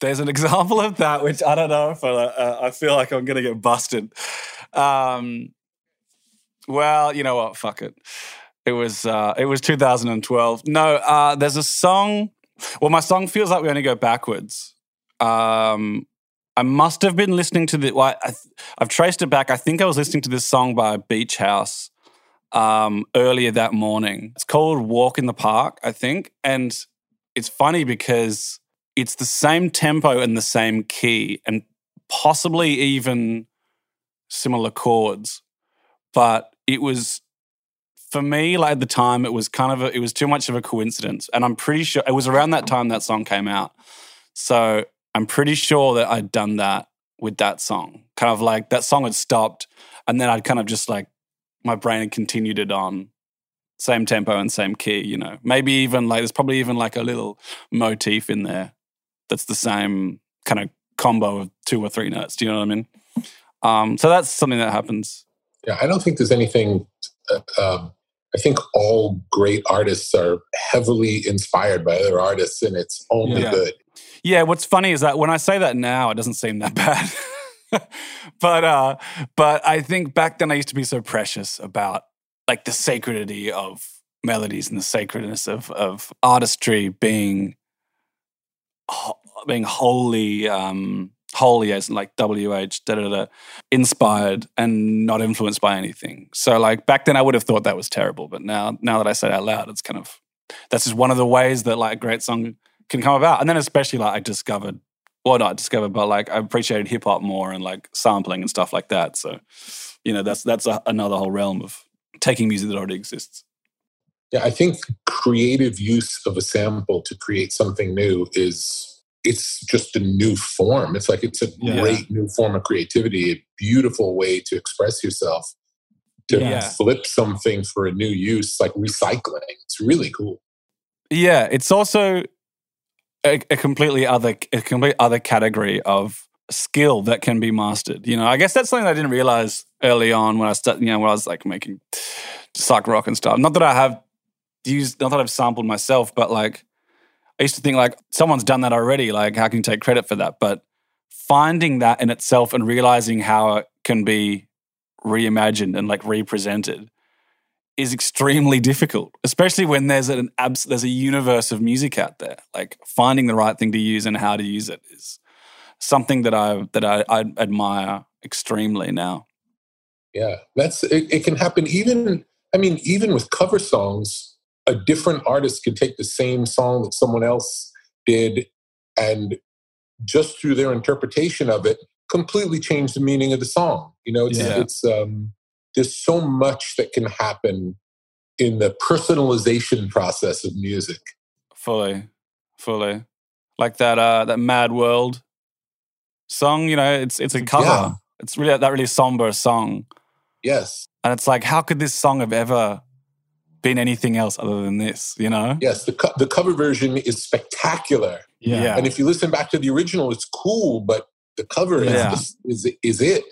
there's an example of that which i don't know if i, uh, I feel like i'm gonna get busted um, well you know what fuck it it was uh, it was 2012 no uh, there's a song well my song feels like we only go backwards um, I must have been listening to the. Well, I, have traced it back. I think I was listening to this song by Beach House um, earlier that morning. It's called "Walk in the Park," I think, and it's funny because it's the same tempo and the same key, and possibly even similar chords, but it was for me like at the time it was kind of a, it was too much of a coincidence and i'm pretty sure it was around that time that song came out so I'm pretty sure that I'd done that with that song. Kind of like that song had stopped, and then I'd kind of just like my brain had continued it on same tempo and same key, you know. Maybe even like there's probably even like a little motif in there that's the same kind of combo of two or three notes. Do you know what I mean? Um, so that's something that happens. Yeah, I don't think there's anything. Uh, um, I think all great artists are heavily inspired by other artists, and it's only Yeah. good. Yeah, what's funny is that when I say that now, it doesn't seem that bad. but uh but I think back then I used to be so precious about like the sacredity of melodies and the sacredness of of artistry being ho- being wholly um wholly as like WH da, da, da, inspired and not influenced by anything. So like back then I would have thought that was terrible, but now now that I say it out loud, it's kind of that's just one of the ways that like a great song can come about. And then especially like I discovered, well not discovered, but like I appreciated hip hop more and like sampling and stuff like that. So, you know, that's that's a, another whole realm of taking music that already exists. Yeah, I think creative use of a sample to create something new is it's just a new form. It's like it's a Yeah. great new form of creativity, a beautiful way to express yourself. To Yeah. flip something for a new use, like recycling. It's really cool. Yeah, it's also a, a completely other a complete other category of skill that can be mastered. You know, I guess that's something I didn't realize early on when I started. You know, when I was like making psych rock and stuff. Not that I have used, not that I've sampled myself, but like I used to think like someone's done that already. Like, how can you take credit for that? But finding that in itself and realizing how it can be reimagined and like represented is extremely difficult, especially when there's an abs- there's a universe of music out there. Like finding the right thing to use and how to use it is something that I that I, I admire extremely now. Yeah, that's it, it can happen even I mean even with cover songs a different artist can take the same song that someone else did and just through their interpretation of it completely change the meaning of the song. You know, it's Yeah. it's um there's so much that can happen in the personalization process of music. Fully, fully, like that uh that Mad World song. You know, it's it's a cover. Yeah. It's really that really somber song, Yes. and it's like, how could this song have ever been anything else other than this? You know? Yes, the co- the cover version is spectacular. Yeah. Yeah. And if you listen back to the original it's cool, but the cover Yeah. is, is is it.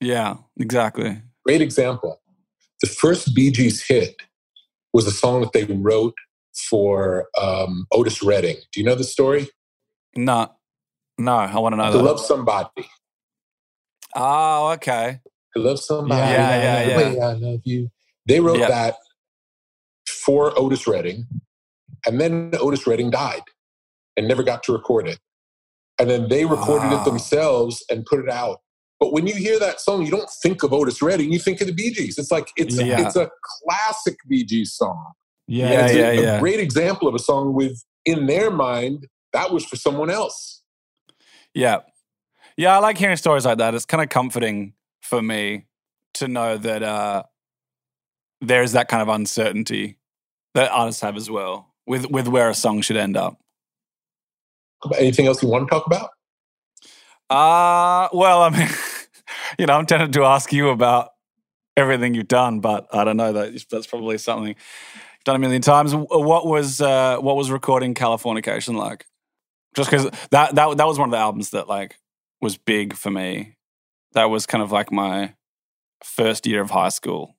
Yeah, exactly. Great example. The first Bee Gees hit was a song that they wrote for um, Otis Redding. Do you know the story? No, no, I want to know to that. love somebody. Oh, okay. To love somebody. Yeah, yeah, the yeah. way I love you. They wrote Yeah. that for Otis Redding, and then Otis Redding died and never got to record it. And then they recorded Wow. it themselves and put it out. But when you hear that song, you don't think of Otis Redding, you think of the Bee Gees. It's like it's Yeah. it's a classic Bee Gees song. Yeah. Yeah, it's a, yeah, a great example of a song with in their mind that was for someone else. Yeah. Yeah, I like hearing stories like that. It's kind of comforting for me to know that uh, there's that kind of uncertainty that artists have as well with, with where a song should end up. Anything else you want to talk about? Uh, well, I mean, you know, I'm tempted to ask you about everything you've done, but I don't know that that's probably something you've done a million times. What was uh, what was recording Californication like? Just because that that that was one of the albums that like was big for me. That was kind of like my first year of high school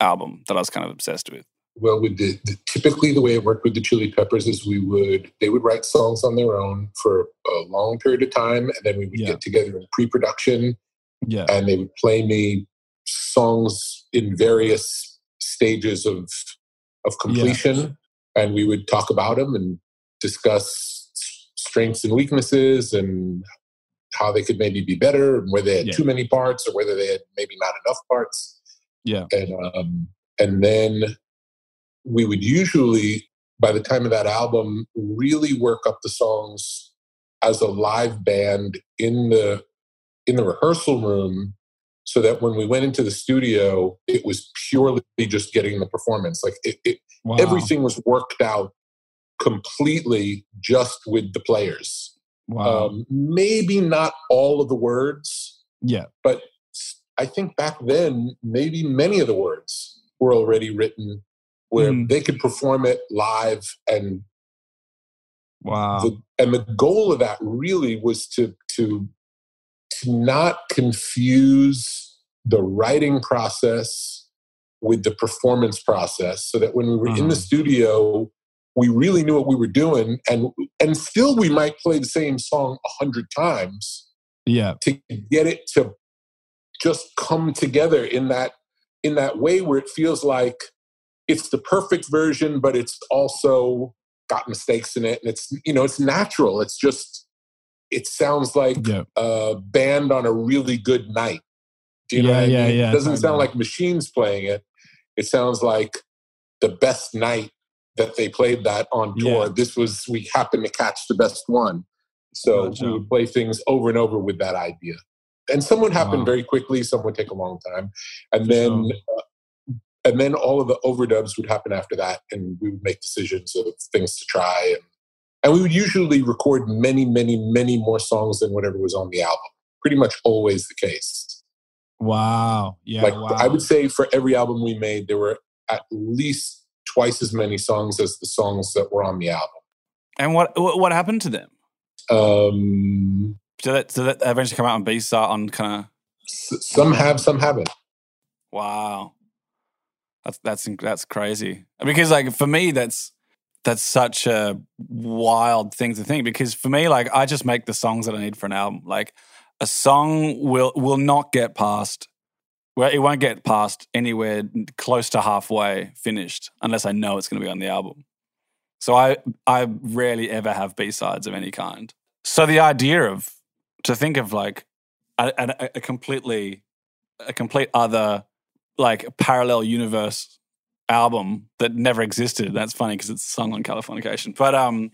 album that I was kind of obsessed with. Well, with the, typically the way it worked with the Chili Peppers is we would they would write songs on their own for a long period of time, and then we would Yeah. get together in pre-production, Yeah. and they would play me songs in various stages of of completion, and we would talk about them and discuss strengths and weaknesses and how they could maybe be better, and whether they had Yeah. too many parts or whether they had maybe not enough parts Yeah. and um, and then we would usually by the time of that album really work up the songs as a live band in the in the rehearsal room so that when we went into the studio it was purely just getting the performance like it, it, Wow. everything was worked out completely just with the players Wow. um, maybe not all of the words yeah. but I think back then, maybe many of the words were already written where Mm. they could perform it live, and Wow. the and the goal of that really was to to to not confuse the writing process with the performance process so that when we were in the Mhm. studio we really knew what we were doing and and still we might play the same song a hundred times Yeah. to get it to just come together in that in that way where it feels like it's the perfect version but it's also got mistakes in it and it's you know it's natural it's just it sounds like Yeah. a band on a really good night do you know Yeah, I yeah, mean? yeah, it doesn't sound like machines playing it it sounds like the best night that they played that on tour Yeah. this was we happened to catch the best one so Gotcha. we would play things over and over with that idea and some would happen Wow. very quickly some would take a long time and then sure. Uh, and then all of the overdubs would happen after that and we would make decisions of things to try and, and we would usually record many many many more songs than whatever was on the album pretty much always the case Wow. Yeah. like wow. i would say for every album we made there were at least twice as many songs as the songs that were on the album And what what what happened to them? um, Did that, did that eventually come out on B side on kind of s- some have some haven't wow? That's that's that's crazy. Because like for me, that's that's such a wild thing to think. Because for me, like I just make the songs that I need for an album. Like a song will will not get past. Well, it won't get past anywhere close to halfway finished unless I know it's going to be on the album. So I I rarely ever have B sides of any kind. So the idea of to think of like a, a, a completely a complete other like a parallel universe album that never existed. That's funny because it's sung on Californication. But um,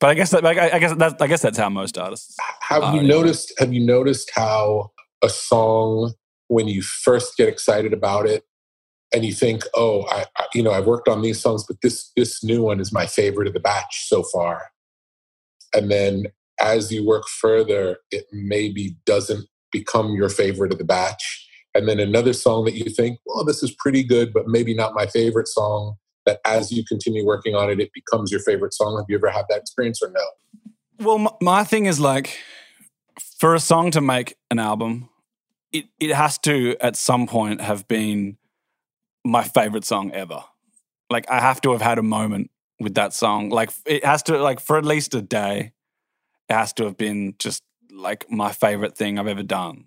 but I guess that I, I guess that I guess that's how most artists. have you noticed have you noticed how a song when you first get excited about it and you think oh I, I you know i've worked on these songs but this this new one is my favorite of the batch so far and then as you work further it maybe doesn't become your favorite of the batch and then another song that you think well this is pretty good but maybe not my favorite song that as you continue working on it it becomes your favorite song have you ever had that experience or no Well, my, thing is like for a song to make an album, it it has to at some point have been my favorite song ever. Like I have to have had a moment with that song. Like it has to like for at least a day. It has to have been just like my favorite thing I've ever done.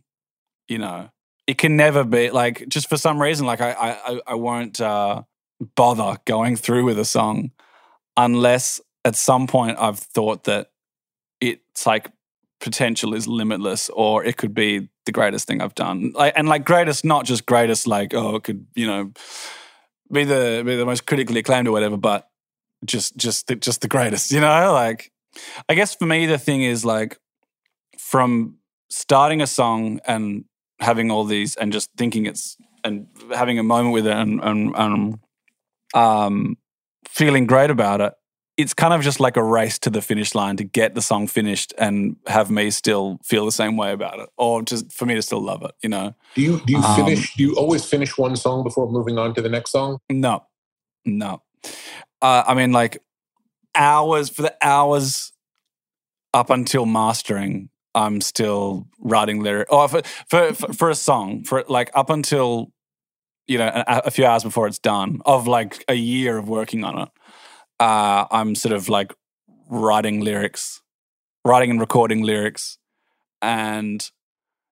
You know, it can never be like just for some reason. Like I I I- won't uh, bother going through with a song unless at some point I've thought that it's like potential is limitless or it could be the greatest thing I've done. Like and like greatest not just greatest like oh it could, you know, be the be the most critically acclaimed or whatever, but just just the, just the greatest, you know? Like I guess for me the thing is like from starting a song and having all these and just thinking it's and having a moment with it and and, and um feeling great about it it's kind of just like a race to the finish line to get the song finished and have me still feel the same way about it or just for me to still love it you know Do you do you Um, finish? Do you always finish one song before moving on to the next song? no no uh, i mean like hours for the hours up until mastering i'm still writing lyric or for, for, for, for a song for like up until you know a, a few hours before it's done of like a year of working on it uh, i'm sort of like writing lyrics writing and recording lyrics and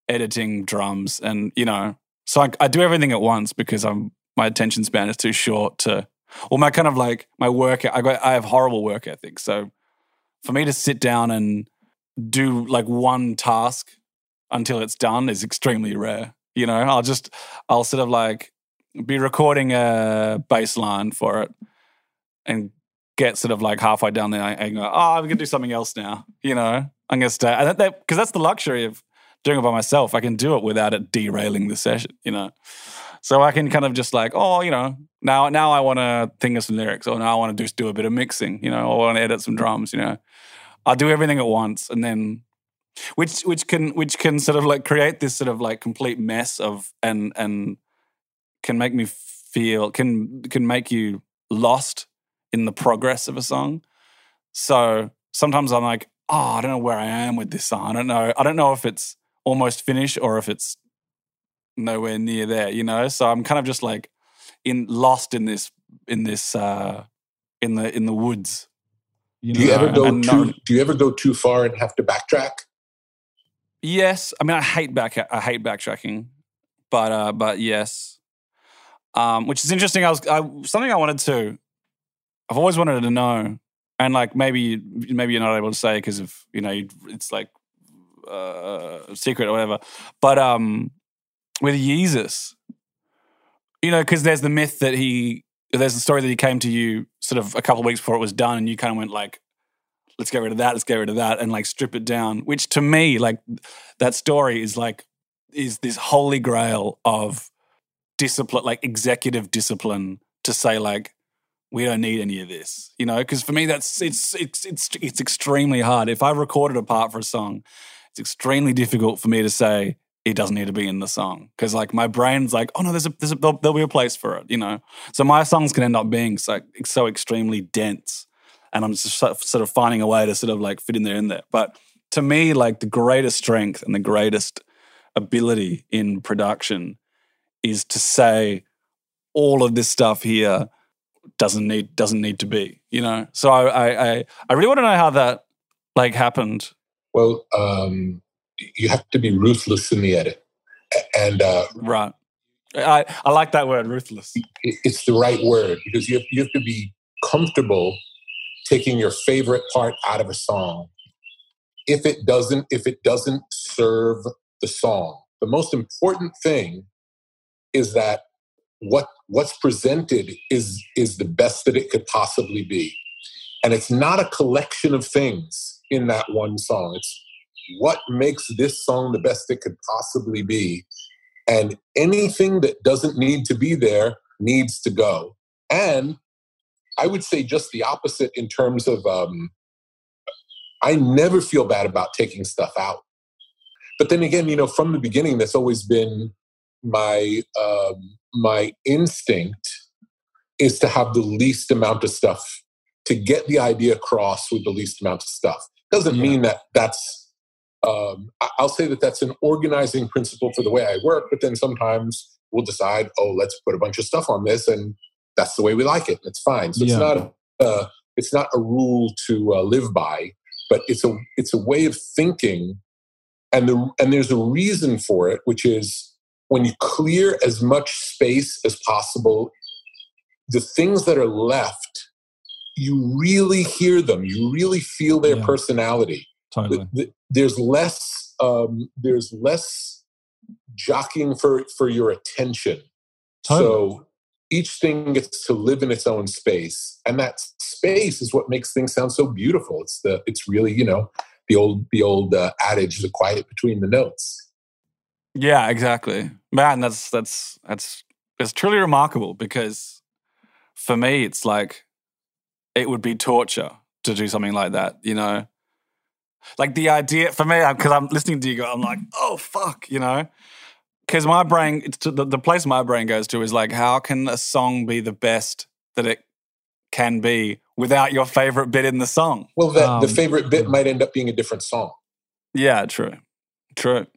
editing drums and you know so I, I do everything at once because i'm my attention span is too short to or my kind of like my work i got i have horrible work ethic so for me to sit down and do like one task until it's done is extremely rare you know i'll just i'll sort of like be recording a bass line for it and get sort of like halfway down there and go, oh, I'm gonna do something else now. You know, I'm gonna stay. And that because that's the luxury of doing it by myself. I can do it without it derailing the session. You know, so I can kind of just like, oh, you know, now now I want to think of some lyrics, or now I want to just do a bit of mixing. You know, or I want to edit some drums. You know, I'll do everything at once, and then which which can which can sort of like create this sort of like complete mess of and and can make me feel can can make you lost in the progress of a song. So sometimes I'm like, oh, I don't know where I am with this song. I don't know. I don't know if it's almost finished or if it's nowhere near there, you know. So I'm kind of just like in lost in this in this uh in the in the woods. You Do you ever go and too? not- Do you ever go too far and have to backtrack? Yes, I mean I hate back I hate backtracking, but uh but yes, um, which is interesting. I was I, something I wanted to. I've always wanted to know, and like maybe maybe you're not able to say because of you know it's like uh, secret or whatever. But um, with Yeezus, you know, because there's the myth that he there's the story that he came to you sort of a couple of weeks before it was done, and you kind of went like, let's get rid of that, let's get rid of that, and like strip it down. Which to me, like that story is like is this holy grail of discipline, like executive discipline, to say like we don't need any of this, you know? Because for me, that's it's it's it's it's extremely hard. If I recorded a part for a song, it's extremely difficult for me to say it doesn't need to be in the song because like my brain's like, oh no, there's a there's a there'll, there'll be a place for it, you know. So my songs can end up being so so extremely dense, and I'm just sort of- finding a way to sort of like fit in there in there. But to me, like the greatest strength and the greatest ability in production is to say all of this stuff here doesn't need doesn't need to be, you know. So I I, I really want to know how that like happened. Well, um, you have to be ruthless in the edit, and uh, Right. I, I like that word, ruthless. it- it's the right word because you have, you have to be comfortable taking your favorite part out of a song. If it doesn't if it doesn't serve the song. The most important thing is that what what's presented is is the best that it could possibly be. And it's not a collection of things in that one song. It's what makes this song the best it could possibly be. And anything that doesn't need to be there needs to go. And i would say just the opposite in terms of um, i never feel bad about taking stuff out. But then again you know from the beginning that's always been my um, my instinct is to have the least amount of stuff to get the idea across with the least amount of stuff. Doesn't Yeah. mean that that's um, i'll say that that's an organizing principle for the way i work but then sometimes we'll decide oh let's put a bunch of stuff on this and that's the way we like it it's fine so Yeah. it's not uh, it's not a rule to uh, live by but it's a it's a way of thinking and the and there's a reason for it which is when you clear as much space as possible the things that are left you really hear them you really feel their Yeah. personality Totally. th- th- there's less um, there's less jockeying for for your attention Totally. so each thing gets to live in its own space and that space is what makes things sound so beautiful it's the it's really you know the old the old uh, adage the quiet between the notes Yeah, exactly. Man, that's that's that's it's truly remarkable because for me it's like it would be torture to do something like that, you know? Like the idea for me, because I'm listening to you go, I'm like, oh fuck, you know? Because my brain, it's the, the place my brain goes to is like, how can a song be the best that it can be without your favorite bit in the song? well that the Um, favorite bit might end up being a different song Yeah, true, true.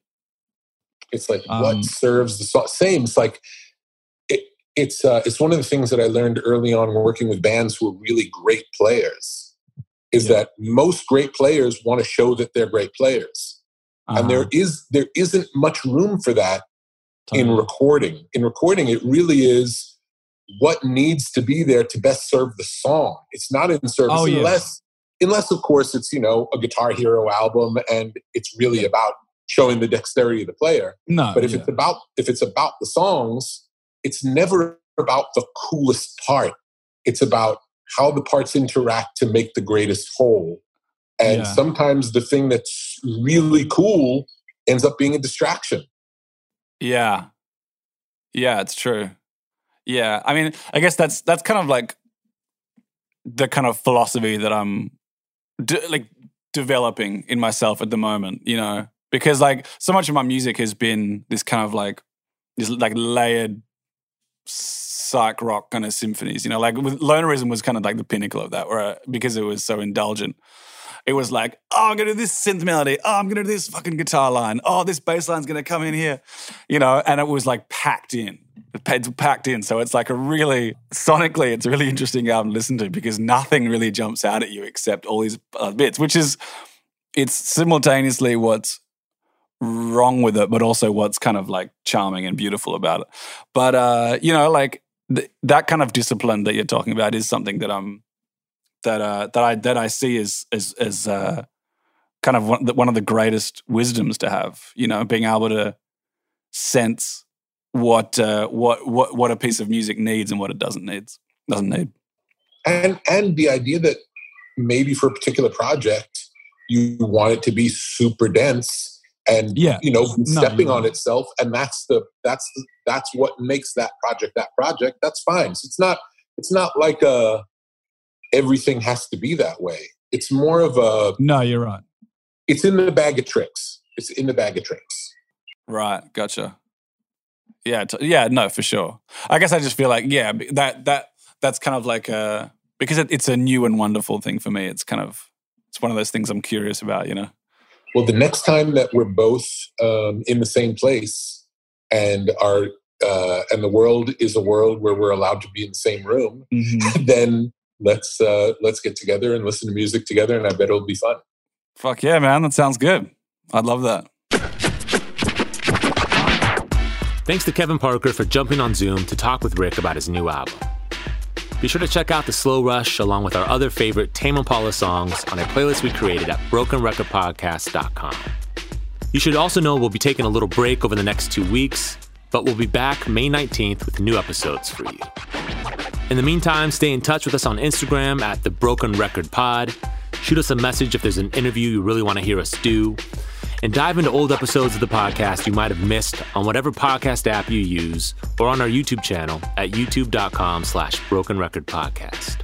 It's like Um, what serves the song. Same. It's like it, it's uh, it's one of the things that I learned early on working with bands who are really great players. Is Yeah. that most great players want to show that they're great players, and there Uh-huh. is there isn't much room for that in recording. In recording, it really is what needs to be there to best serve the song. It's not in service Oh, yeah. unless, unless of course it's you know a Guitar Hero album and it's really about showing the dexterity of the player. no, But if yeah. it's about if it's about the songs, it's never about the coolest part. It's about how the parts interact to make the greatest whole. And Yeah. sometimes the thing that's really cool ends up being a distraction. Yeah. Yeah, it's true. Yeah. I mean, I guess that's that's kind of like the kind of philosophy that I'm de- like developing in myself at the moment, you know, because like so much of my music has been this kind of like this like layered psych rock kind of symphonies, you know, like with Lonerism was kind of like the pinnacle of that, where because it was so indulgent. It was like, oh, I'm gonna do this synth melody. Oh, I'm gonna do this fucking guitar line. Oh, this bass line's gonna come in here, you know. And it was like packed in, the it's packed in. So it's like a really sonically, it's a really interesting album to listen to because nothing really jumps out at you except all these bits, which is it's simultaneously what's wrong with it, but also what's kind of like charming and beautiful about it. But uh, you know, like th- that kind of discipline that you're talking about is something that I'm that uh, that I that I see as as as uh, kind of one, one of the greatest wisdoms to have. You know, being able to sense what uh, what what what a piece of music needs and what it doesn't needs doesn't need. And and the idea that maybe for a particular project you want it to be super dense and Yeah. you know No, stepping you're on itself and that's the that's the, that's what makes that project that project that's fine so it's not it's not like uh everything has to be that way it's more of a No, you're right. it's in the bag of tricks it's in the bag of tricks Right, gotcha. Yeah, t- yeah, no, for sure. I guess I just feel like yeah, that that that's kind of like uh because it, it's a new and wonderful thing for me. It's kind of it's one of those things I'm curious about, you know. Well the next time that we're both um, in the same place and our uh, and the world is a world where we're allowed to be in the same room then let's uh, let's get together and listen to music together and i bet it'll be fun Fuck yeah, man, that sounds good. I'd love that. Thanks to Kevin Parker for jumping on Zoom to talk with Rick about his new album. Be sure to check out The Slow Rush along with our other favorite Tame Impala songs on a playlist we created at brokenrecordpodcast.com. You should also know we'll be taking a little break over the next two weeks, but we'll be back May 19th with new episodes for you. In the meantime, stay in touch with us on Instagram at The Broken Record Pod. Shoot us a message if there's an interview you really want to hear us do. And dive into old episodes of the podcast you might have missed on whatever podcast app you use or on our YouTube channel at youtube.com slash broken record podcast.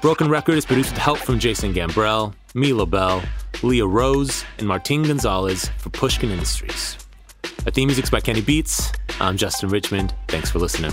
Broken Record is produced with help from Jason Gambrell, Mia LaBelle, Leah Rose, and Martin Gonzalez for Pushkin Industries. Our theme music's by Kenny Beats. I'm Justin Richmond. Thanks for listening.